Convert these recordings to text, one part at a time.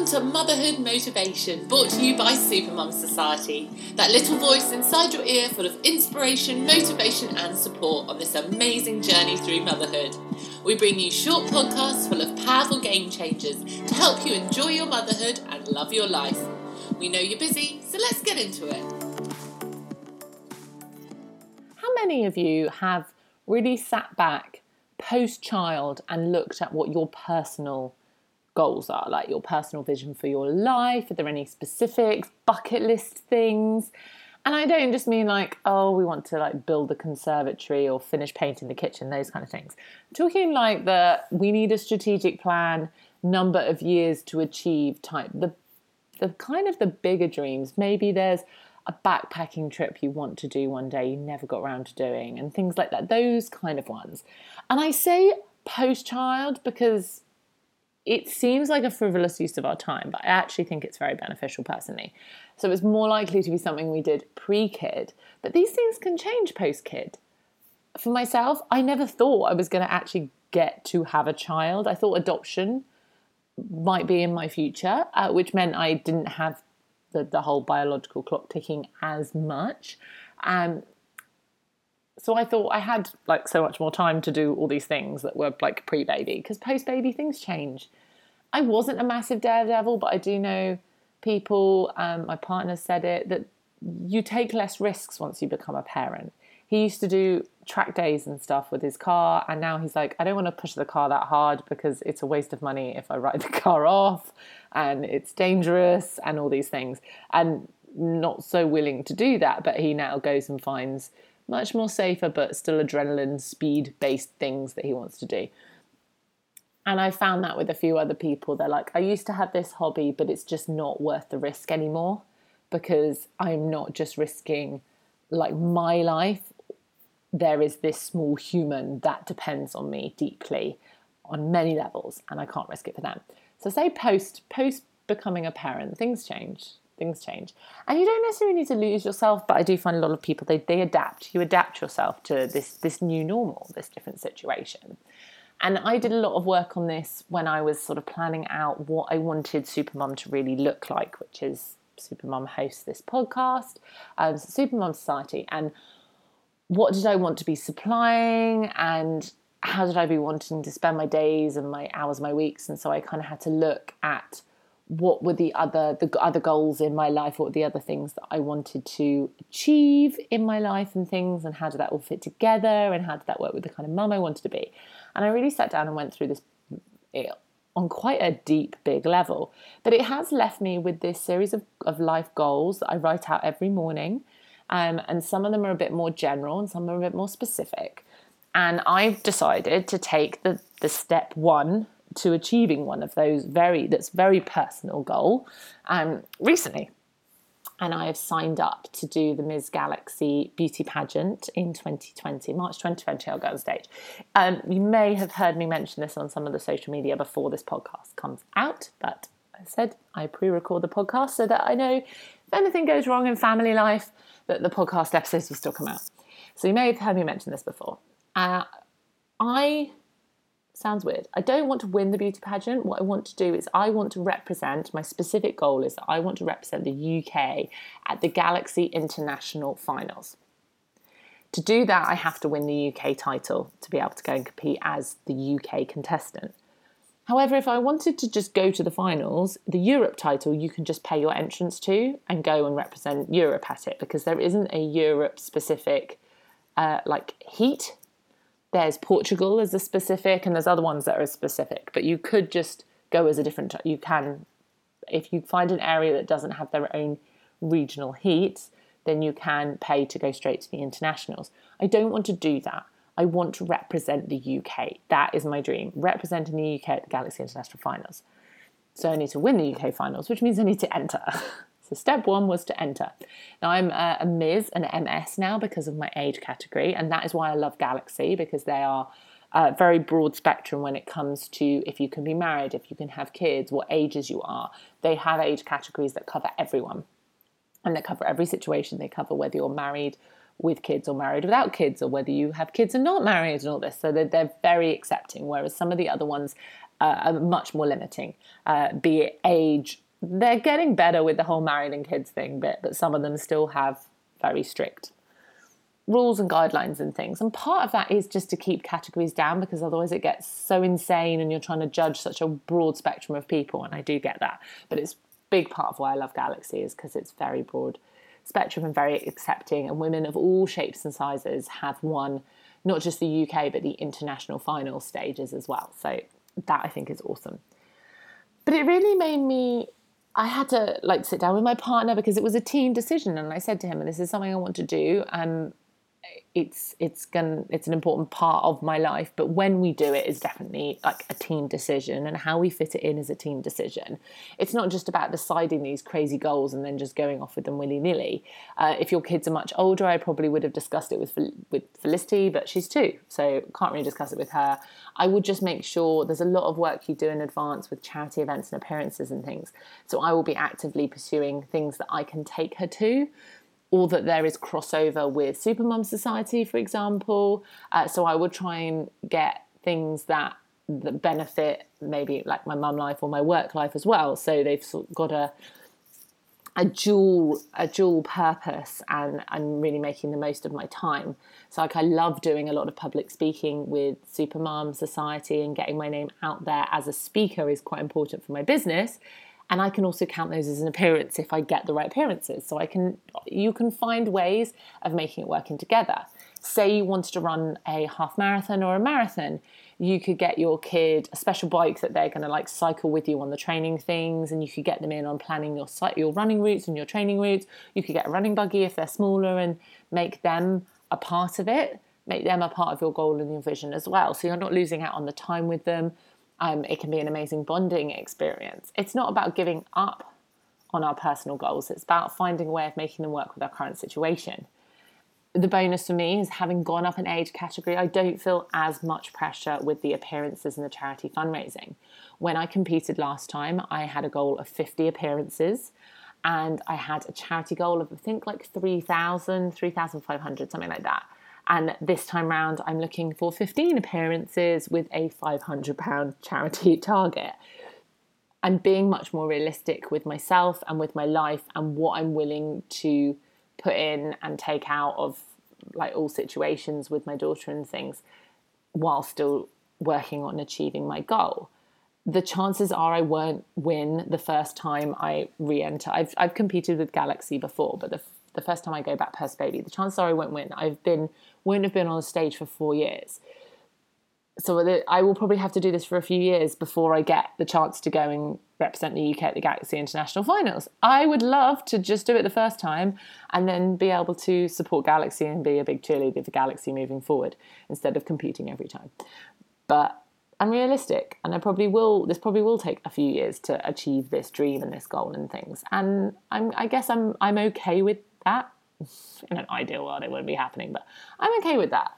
Welcome to Motherhood Motivation, brought to you by Supermum Society. That little voice inside your ear full of inspiration, motivation, and support on this amazing journey through motherhood. We bring you short podcasts full of powerful game changers to help you enjoy your motherhood and love your life. We know you're busy, so let's get into it. How many of you have really sat back post child and looked at what your personal goals are, like your personal vision for your life. Are there any specifics, bucket list things? And I don't just mean like, oh, we want to like build a conservatory or finish painting the kitchen, those kind of things. I'm talking like the we need a strategic plan, number of years to achieve type the the kind of the bigger dreams. Maybe there's a backpacking trip you want to do one day you never got around to doing and things like that. Those kind of ones. And I say post child because it seems like a frivolous use of our time, but I actually think it's very beneficial personally. So it's more likely to be something we did pre kid, but these things can change post kid. For myself, I never thought I was going to actually get to have a child. I thought adoption might be in my future, uh, which meant I didn't have the, the whole biological clock ticking as much. Um, so I thought I had like so much more time to do all these things that were like pre baby because post baby things change. I wasn't a massive daredevil, but I do know people, um, my partner said it, that you take less risks once you become a parent. He used to do track days and stuff with his car, and now he's like, I don't want to push the car that hard because it's a waste of money if I write the car off and it's dangerous and all these things. And not so willing to do that, but he now goes and finds much more safer but still adrenaline speed based things that he wants to do. And I found that with a few other people. They're like, I used to have this hobby, but it's just not worth the risk anymore because I'm not just risking like my life. There is this small human that depends on me deeply on many levels, and I can't risk it for them. So, say post post becoming a parent, things change things change. And you don't necessarily need to lose yourself, but I do find a lot of people they, they adapt. You adapt yourself to this this new normal, this different situation. And I did a lot of work on this when I was sort of planning out what I wanted Supermum to really look like, which is Supermum hosts this podcast, um, Supermum Society, and what did I want to be supplying and how did I be wanting to spend my days and my hours, my weeks, and so I kind of had to look at what were the other the other goals in my life? What were the other things that i wanted to achieve in my life and things? And how did that all fit together? And how did that work with the kind of mum i wanted to be? And i really sat down and went through this eh, on quite a deep big level. But it has left me with this series of, of life goals that i write out every morning. Um, and some of them are a bit more general and some are a bit more specific. And i've decided to take the the step one to achieving one of those very that's very personal goal um, recently and I have signed up to do the Ms. Galaxy beauty pageant in 2020, March 2020. I'll go on stage. Um, you may have heard me mention this on some of the social media before this podcast comes out, but I said I pre record the podcast so that I know if anything goes wrong in family life, that the podcast episodes will still come out. So you may have heard me mention this before. Uh, I sounds weird. I don't want to win the beauty pageant. What I want to do is I want to represent, my specific goal is that I want to represent the UK at the Galaxy International Finals. To do that, I have to win the UK title to be able to go and compete as the UK contestant. However, if I wanted to just go to the finals, the Europe title you can just pay your entrance to and go and represent Europe at it because there isn't a Europe specific uh, like heat there's Portugal as a specific, and there's other ones that are specific. But you could just go as a different. You can, if you find an area that doesn't have their own regional heat, then you can pay to go straight to the internationals. I don't want to do that. I want to represent the UK. That is my dream. Representing the UK at the Galaxy International Finals. So I need to win the UK finals, which means I need to enter. So step one was to enter. Now I'm a, a Ms. and MS now because of my age category, and that is why I love Galaxy because they are uh, very broad spectrum when it comes to if you can be married, if you can have kids, what ages you are. They have age categories that cover everyone, and they cover every situation. They cover whether you're married with kids or married without kids, or whether you have kids and not married, and all this. So they're, they're very accepting. Whereas some of the other ones uh, are much more limiting, uh, be it age. They're getting better with the whole married and kids thing bit, but some of them still have very strict rules and guidelines and things. And part of that is just to keep categories down because otherwise it gets so insane and you're trying to judge such a broad spectrum of people. And I do get that. But it's big part of why I love Galaxy is because it's very broad spectrum and very accepting. And women of all shapes and sizes have won not just the UK, but the international final stages as well. So that I think is awesome. But it really made me I had to like sit down with my partner because it was a team decision, and I said to him, "This is something I want to do, and it's it's going it's an important part of my life but when we do it is definitely like a team decision and how we fit it in is a team decision. It's not just about deciding these crazy goals and then just going off with them willy-nilly. Uh, if your kids are much older i probably would have discussed it with with felicity but she's two so can't really discuss it with her. I would just make sure there's a lot of work you do in advance with charity events and appearances and things. So i will be actively pursuing things that i can take her to or that there is crossover with Supermum Society, for example. Uh, so I would try and get things that that benefit maybe like my mum life or my work life as well. So they've sort of got a a dual a dual purpose and I'm really making the most of my time. So like I love doing a lot of public speaking with Supermum Society and getting my name out there as a speaker is quite important for my business and I can also count those as an appearance if I get the right appearances. So I can you can find ways of making it working together. Say you wanted to run a half marathon or a marathon, you could get your kid a special bike that they're going to like cycle with you on the training things, and you could get them in on planning your your running routes and your training routes. You could get a running buggy if they're smaller and make them a part of it. Make them a part of your goal and your vision as well. So you're not losing out on the time with them um, it can be an amazing bonding experience. It's not about giving up on our personal goals, it's about finding a way of making them work with our current situation. The bonus for me is having gone up an age category, I don't feel as much pressure with the appearances and the charity fundraising. When I competed last time, I had a goal of 50 appearances and I had a charity goal of I think like 3,000, 3,500, something like that. And this time round, I'm looking for 15 appearances with a £500 charity target. I'm being much more realistic with myself and with my life and what I'm willing to put in and take out of like all situations with my daughter and things while still working on achieving my goal. The chances are I won't win the first time I re enter. I've, I've competed with Galaxy before, but the the first time I go back post baby, the chances are I won't win. I've been won't have been on a stage for four years, so I will probably have to do this for a few years before I get the chance to go and represent the UK at the Galaxy International Finals. I would love to just do it the first time and then be able to support Galaxy and be a big cheerleader for Galaxy moving forward instead of competing every time. But I'm realistic, and I probably will. This probably will take a few years to achieve this dream and this goal and things. And I'm, I guess I'm, I'm okay with that. In an ideal world, it wouldn't be happening, but I'm okay with that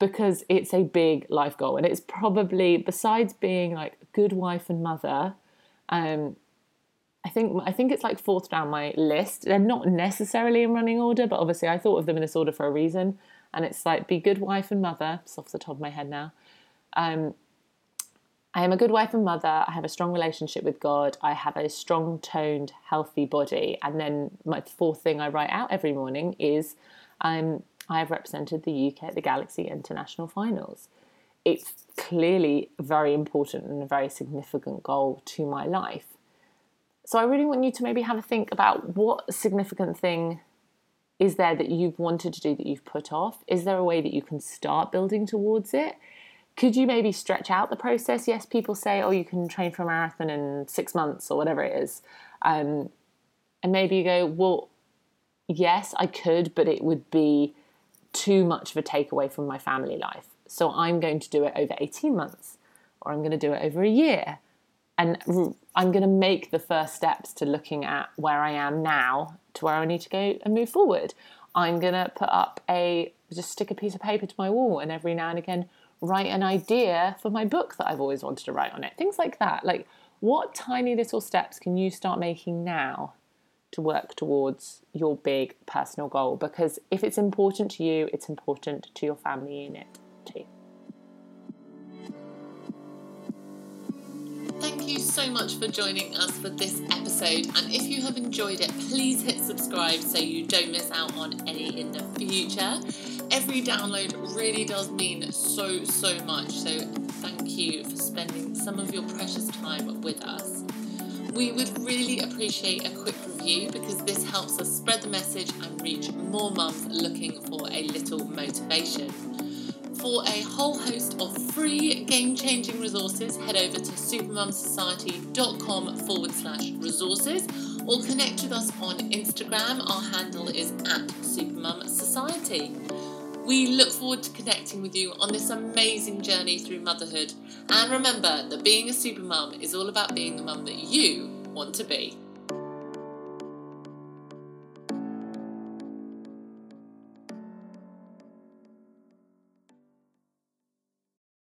because it's a big life goal, and it's probably besides being like a good wife and mother. Um, I think I think it's like fourth down my list. They're not necessarily in running order, but obviously I thought of them in this order for a reason. And it's like be good wife and mother. It's off the top of my head now. Um, I am a good wife and mother. I have a strong relationship with God. I have a strong toned, healthy body. And then my fourth thing I write out every morning is um, I have represented the UK at the Galaxy International Finals. It's clearly very important and a very significant goal to my life. So I really want you to maybe have a think about what significant thing is there that you've wanted to do that you've put off? Is there a way that you can start building towards it? Could you maybe stretch out the process? Yes, people say, oh, you can train for a marathon in six months or whatever it is. Um, and maybe you go, well, yes, I could, but it would be too much of a takeaway from my family life. So I'm going to do it over 18 months or I'm going to do it over a year. And I'm going to make the first steps to looking at where I am now to where I need to go and move forward. I'm going to put up a, just stick a piece of paper to my wall and every now and again write an idea for my book that I've always wanted to write on it. Things like that. Like, what tiny little steps can you start making now to work towards your big personal goal? Because if it's important to you, it's important to your family unit too. thank you so much for joining us for this episode. And if you have enjoyed it, please hit subscribe so you don't miss out on any in the future. Every download really does mean so, so much. So thank you for spending some of your precious time with us. We would really appreciate a quick review because this helps us spread the message and reach more mums looking for a little motivation. For a whole host of free game changing resources, head over to supermumsociety.com forward slash resources or connect with us on Instagram. Our handle is at supermumsociety. We look forward to connecting with you on this amazing journey through motherhood. And remember that being a supermum is all about being the mum that you want to be.